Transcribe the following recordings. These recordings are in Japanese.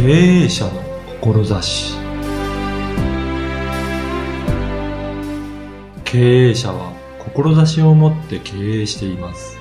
経営者の志経営者は志を持って経営しています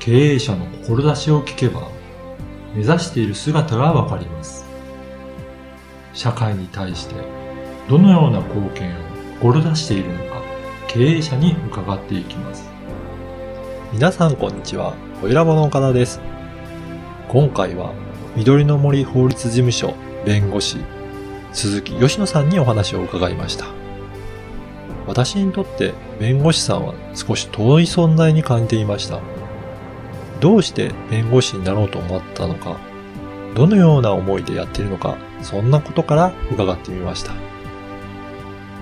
経営者の志を聞けば目指している姿がわかります社会に対してどのような貢献を志しているのか経営者に伺っていきます皆さんこんにちは。おいらぼの岡田です。今回は、緑の森法律事務所弁護士、鈴木吉野さんにお話を伺いました。私にとって弁護士さんは少し遠い存在に感じていました。どうして弁護士になろうと思ったのか、どのような思いでやっているのか、そんなことから伺ってみました。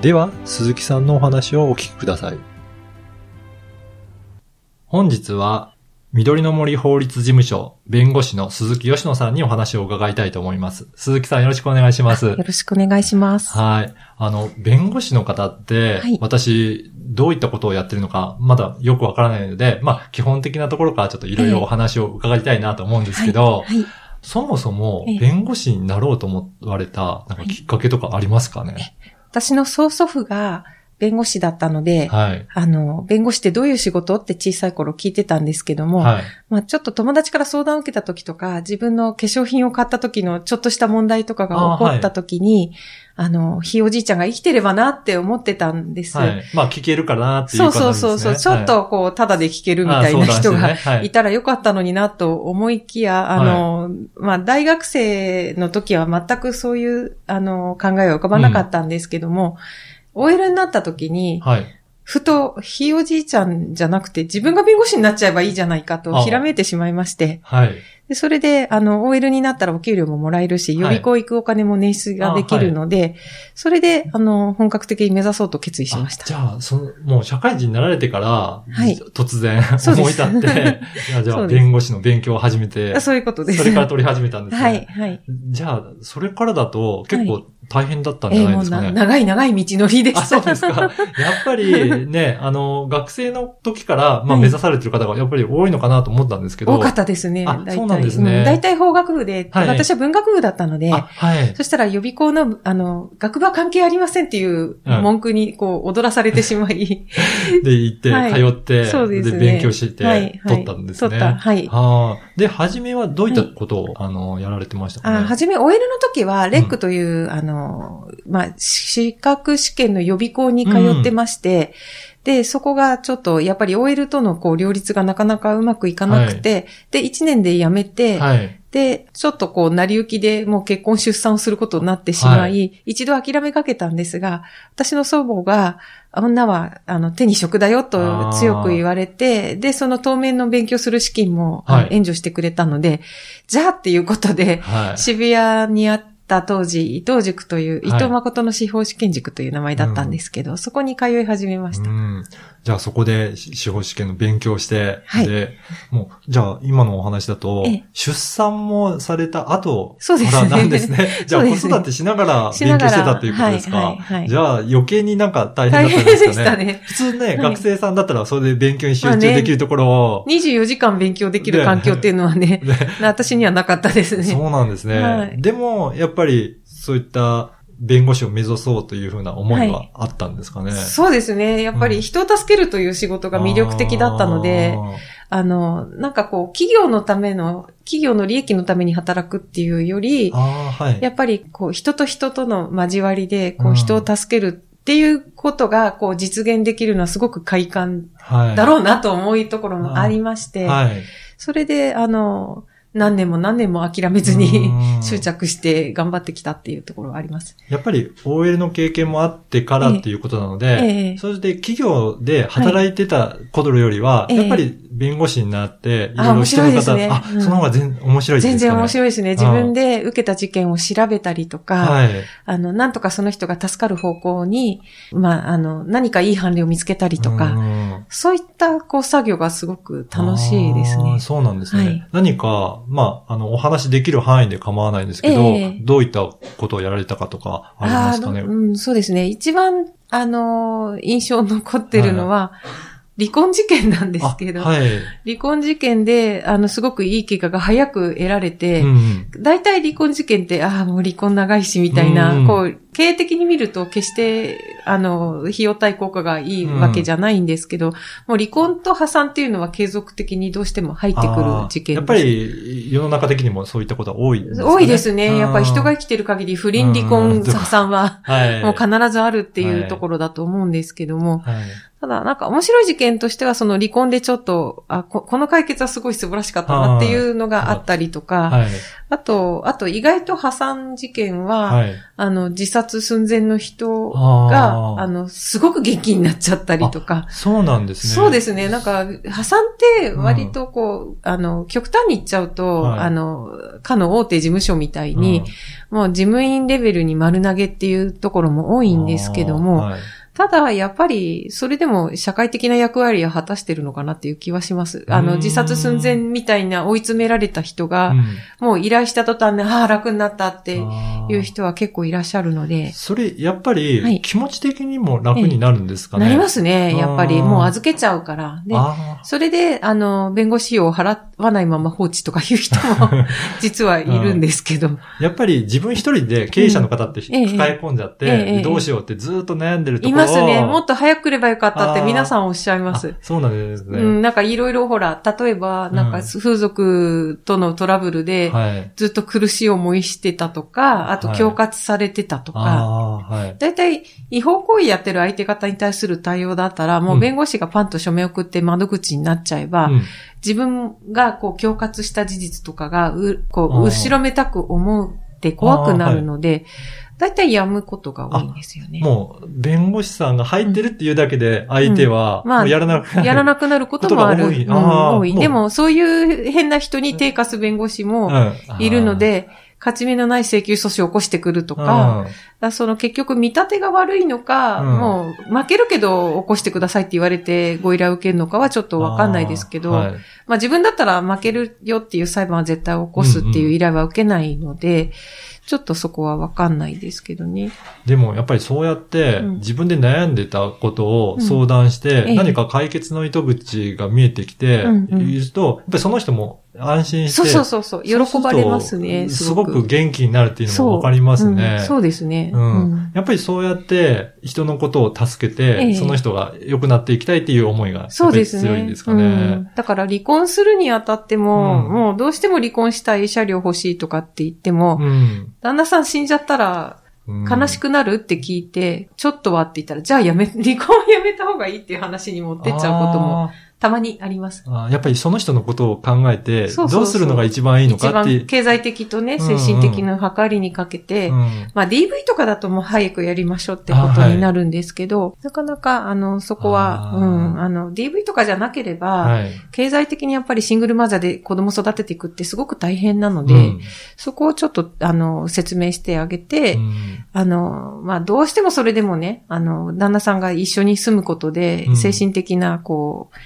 では、鈴木さんのお話をお聞きください。本日は、緑の森法律事務所弁護士の鈴木吉野さんにお話を伺いたいと思います。鈴木さんよろしくお願いします。よろしくお願いします。はい。あの、弁護士の方って、はい私、どういったことをやってるのか、まだよくわからないので、まあ、基本的なところからちょっといろいろお話を伺いたいなと思うんですけど、はい。そもそもええ弁護士になろうと思われた、なんかきっかけとかありますかね？私の曽祖父が弁護士だったので、はい。あの、弁護士ってどういう仕事って小さい頃聞いてたんですけども、はい。まあちょっと友達から相談を受けた時とか、自分の化粧品を買った時のちょっとした問題とかが起こった時に、あ,、の、ひいおじいちゃんが生きてればなって思ってたんです。はい。まあ、聞けるかなっていうそう感じですね。そうそうそう、ちょっとこう、ただで聞けるみたいな人ががいたらよかったのになと思いきや、あの、まあ、大学生の時は全くそういう、あの、考えは浮かばなかったんですけども、OL になった時に、はい。ふと、ひいおじいちゃんじゃなくて、自分が弁護士になっちゃえばいいじゃないかと、あひらめいてしまいまして、はい。でそれで、あの、OL になったらお給料ももらえるし、予はい備校行くお金も捻出ができるので、それで、あの、本格的に目指そうと決意しました。あじゃあ、その、もう社会人になられてから、はい突然思い立って、じゃあ弁護士の勉強を始めてあ、そういうことです。それから取り始めたんですね。はい、はい。じゃあ、それからだと結構大変だったんじゃないですかね。長い長い道のりでした。あ、そうですか。やっぱりね、あの、学生の時から、まあはい目指されてる方がやっぱり多いのかなと思ったんですけど。多かったですね。あそうなんですねう大体法学部で、はい私は文学部だったので、あ、はい。そしたら予備校の、あの、学部は関係ありませんっていううん文句に、こう、踊らされてしまい、で、行って、はい通って、そうですね勉強して、はいはい取ったんですね。取ったはいはあ。で、初めはどういったことを、あの、やられてましたかね？あはじめ、OL の時は、レックという、あの、まあ、資格試験の予備校に通ってまして、で、そこがちょっと、やっぱり OL とのこう、両立がなかなかうまくいかなくて、で、1年で辞めて、はい。で、ちょっとこう、成り行きでもう結婚出産をすることになってしまい、は一度諦めかけたんですが、私の祖母が、女は、あの、手に職だよと強く言われて、で、その当面の勉強する資金も、はい。援助してくれたので、じゃあっていうことで、はい。渋谷にあった当時、伊藤塾という、伊はい藤誠の司法試験塾という名前だったんですけど、そこに通い始めました。うん。じゃあそこで司法試験の勉強して、はいで、もう、じゃあ今のお話だとええ、出産もされた後そうですねからなんですね。じゃあ子育てしながら勉強してたっていうことですか？はいはいはいじゃあ余計になんか大変だったんですかね。でしたね。普通ね、はい学生さんだったらそれで勉強に集中まあねできるところを、24時間勉強できる環境っていうのはね、ね私にはなかったですね。そうなんですね。はいでも、やっぱりそういった弁護士を目指そうというふうな思いはあったんですかね？そうですね。やっぱり人を助けるという仕事が魅力的だったので、あの、なんかこう、企業のための、企業の利益のために働くっていうよりはい。やっぱりこう、人と人との交わりで、こうんう、人を助けるっていうことが、こう、実現できるのはすごく快感はい。だろうなと思うところもありまして、はい。それで、あの、何年も何年も諦めずうにん 執着して頑張ってきたっていうところはあります。やっぱり OL の経験もあってからっていうことなので、ええそれで企業で働いてた頃よりは、はいやっぱり弁護士になって、いあろいろしてる方、面白いですねあ、うんその方が全面白いですね。全然面い。白いですね。自分で受けた事件を調べたりとか、はい。あの、なんとかその人が助かる方向に、まあ、あの、何かいい判例を見つけたりとか、うんそういった、こう、作業がすごく楽しいですね。そうなんですね。はい何か、まあ、あの、お話できる範囲で構わないんですけど、ええ。どういったことをやられたかとかありますかね？うん、そうですね。一番、あの、印象残ってるのは、離婚事件なんですけど、あはい。離婚事件で、あの、すごくいい結果が早く得られて、うん大体離婚事件って、ああ、もう離婚長いし、みたいな、うん。こう、経営的に見ると決して、あの、費用対効果がいいわけじゃないんですけど、もう離婚と破産っていうのは継続的にどうしても入ってくる事件あーやっぱり、世の中的にもそういったことは多いんですかね多いですね。やっぱり人が生きてる限り不倫離う婚ん破産は、はい。もう必ずあるっていうところだと思うんですけども、はい。ただなんか面白い事件としてはその離婚でちょっと、あ、ここの解決はすごい素晴らしかったなっていうのがあったりとか、はい。あと、あと意外と破産事件は、はい。あの、自殺寸前の人あが、ー。あの、すごく元気になっちゃったりとか、そうなんですね。そうですね。なんか、破産って割とこう、あの、極端に言っちゃうと、はい。あの、かの大手事務所みたいうん。に、もう事務員レベルに丸投げっていうところも多いんですけども、ただ、やっぱり、それでも社会的な役割を果たしてるのかなっていう気はします。あの、うん自殺寸前みたいな追い詰められた人が、うんもう依頼した途端で、ああ、楽になったっていう人は結構いらっしゃるので、それ、やっぱはいり、気持ち的にも楽になるんですかね。なりますね、やっぱり。もう預けちゃうから。で、あそれで、あの、弁護士費用を払わないまま放置とかいう人も 実はいるんですけど。ーやっぱり自分一人で経営者の方ってええ抱え込んじゃって、ええでどうしようってずっと悩んでるといころをますね。もっと早く来ればよかったって皆さんおっしゃいますあ。そうなんですね。うん、なんかいろいろほら、例えば、なんかうん風俗とのトラブルで、はい。ずっと苦しい思いしてたとか、あとはい恐喝されてたとか、はい。だいたい違法行為やってる相手方に対する対応だったら、もう弁護士がパンと署名を送って窓口になっちゃえば、うん自分がこう恐喝した事実とかが、うこう、後ろめたく思って怖くなるので、だいたいやむことが多いんですよね。もう、弁護士さんが入ってるっていうだけで、相手は、うん。まあやらなくなる。やらなくなることもある。多い。でも、そういう変な人に手貸す弁護士もうん。いるの、で、勝ち目のない請求訴訟を起こしてくるとか、その結局見立てが悪いのか、うん。もう負けるけど起こしてくださいって言われてご依頼を受けるのかはちょっとわかんないですけど、はい。まあ自分だったら負けるよっていう裁判は絶対起こすっていう依頼は受けないので、ちょっとそこはわかんないですけどね。でも、やっぱりそうやって、うん。自分で悩んでたことを相談して、何か解決の糸口が見えてきて、うんうん。言うと、やっぱりその人も安心して、そうそうそうそう。喜ばれますね。すごく元気になるっていうのもわかりますね。うんそうですね。うんやっぱりそうやって人のことを助けて、ええその人が良くなっていきたいっていう思いが。強いんですかうね。んだから離婚するにあたっても、うんもうどうしても離婚したい、慰謝料欲しいとかって言っても、うん旦那さん死んじゃったらうん悲しくなるって聞いて、ちょっとはって言ったら、じゃあやめ、離婚をやめた方がいいっていう話に持ってっちゃうこともたまにあります。あーやっぱりその人のことを考えて、どうするのが一番いいの一かって。いう番。経済的とね、うんうん精神的な計りにかけて、うんまあ DV とかだともう早くやりましょうってことになるんですけど、なかなかあの、そこは、うん、あの、DV とかじゃなければ、はい。経済的にやっぱりシングルマザーで子供育てていくってすごく大変なので、うん。そこをちょっと、あの、説明してあげて、うん。あの、まあ、どうしてもそれでもね、あの、旦那さんが一緒に住むことでう、ん。精神的な、こう、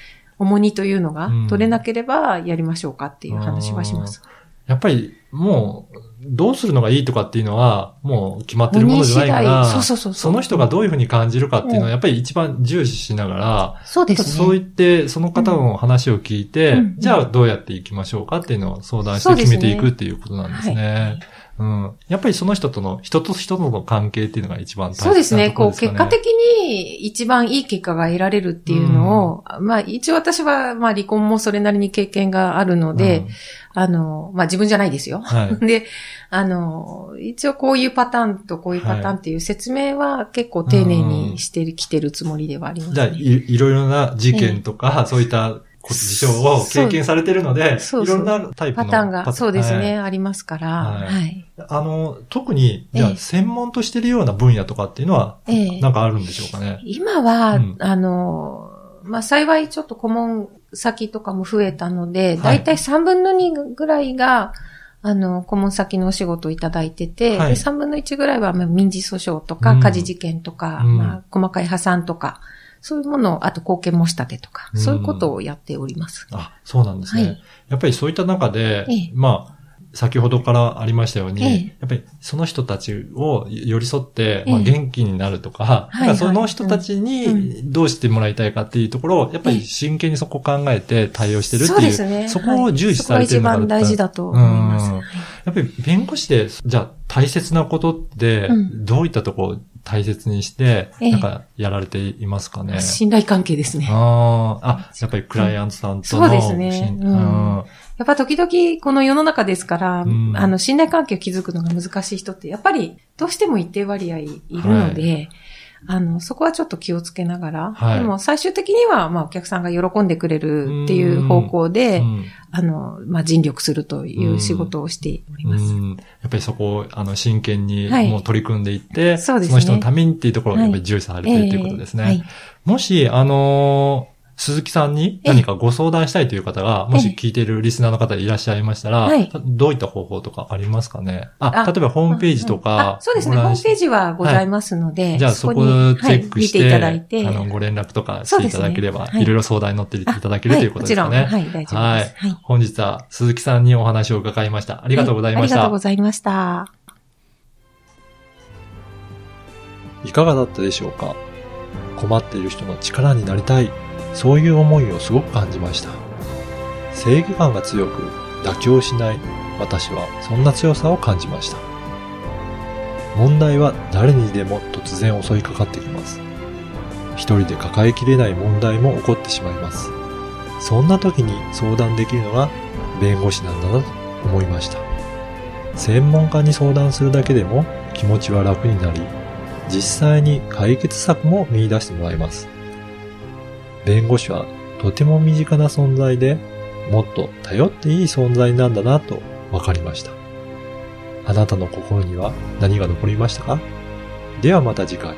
重荷というのがうん。取れなければやりましょうかっていう話はします。やっぱり、もう、どうするのがいいとかっていうのは、もう決まってるものじゃないから、そうそうそうその人がどういうふうに感じるかっていうのは、やっぱり一番重視しながら、そうですそうね。言って、その方の話を聞いて、うん。じゃあどうやっていきましょうかっていうのを相談して決めていくっていうことなんですね。うん。やっぱりその人との、人と人との関係っていうのが一番大切なそうですね。こう、ところですかね。結果的に一番いい結果が得られるっていうのを、まあ一応私は、まあ離婚もそれなりに経験があるので、あの、まあ自分じゃないですよ。はい。で、あの、一応こういうパターンとこういうパターンっていう説明は結構丁寧にしてきてるつもりではありますじゃあね。い、いろいろな事件とか、そういったこ事象を経験されてるので、そうそう。いろんなタイプのパターンが、そうですね、はいありますから、はい。はい。あの、特に、じゃあ、ええ。専門としてるような分野とかっていうのは、ええ。なんかあるんでしょうかね？今は、うん。あの、まあ、幸いちょっと顧問先とかも増えたので、はい。だいたい3分の2ぐらいが、あの、顧問先のお仕事をいただいてて、はい。で3分の1ぐらいはまあ民事訴訟とか、うん。家事事件とか、うん。まあ、細かい破産とか、そういうものを、あと貢献申し立てとか、うん。そういうことをやっております。あ、そうなんですね。はい。やっぱりそういった中で、ええ。まあ、先ほどからありましたように、ええ。やっぱりその人たちを寄り添って、まあ、ええ元気になるとか、その人たちうにどうしてもらいたいかっていうところを、やっぱり真剣にそこを考えて対応してるってそういう、ですね。そこを重視されてるのがはいそこが一番大事だと思います。やっぱり弁護士で、じゃあ大切なことってう、ん。どういったところを大切にして、ええ。なんかやられていますかね。信頼関係ですね。ああ、あ、やっぱりクライアントさんとの、そうですね。信うん。やっぱ時々この世の中ですから、うん。あの、信頼関係を築くのが難しい人って、やっぱりどうしても一定割合いるので、あの、そこはちょっと気をつけながら、はい。でも最終的には、まあお客さんが喜んでくれるっていう方向で、うん。あの、まあ尽力するという仕事をしております。うん。やっぱりそこを、あの、真剣にはい。もう取り組んでいって、そうですね。の人のためにっていうところをやっぱり重視されてるということですね。ええはい。もし、あのー鈴木さんに何かご相談したいという方が、もし聞いているリスナーの方でいらっしゃいましたら、はい。どういった方法とかありますかね？あ、あ例えばホームページとかあ、そうですね。ホームページはございますので、じゃあそこをチにェックして、はい見ていただいて、あの、ご連絡とかしていただければ、ねはいいろいろ相談に乗っていただけるということですかね。はい、もちろん、はい、大丈夫です。はい。はい。本日は鈴木さんにお話を伺いました。ありがとうございました。はありがとうございました。いかがだったでしょうか？困っている人の力になりたい、そういう思いをすごく感じました。正義感が強く妥協しない私はそんな強さを感じました。問題は誰にでも突然襲いかかってきます。一人で抱えきれない問題も起こってしまいます。そんな時に相談できるのが弁護士なんだなと思いました。専門家に相談するだけでも気持ちは楽になり、実際に解決策も見出してもらいます。弁護士はとても身近な存在で、もっと頼っていい存在なんだなと分かりました。あなたの心には何が残りましたか？ではまた次回。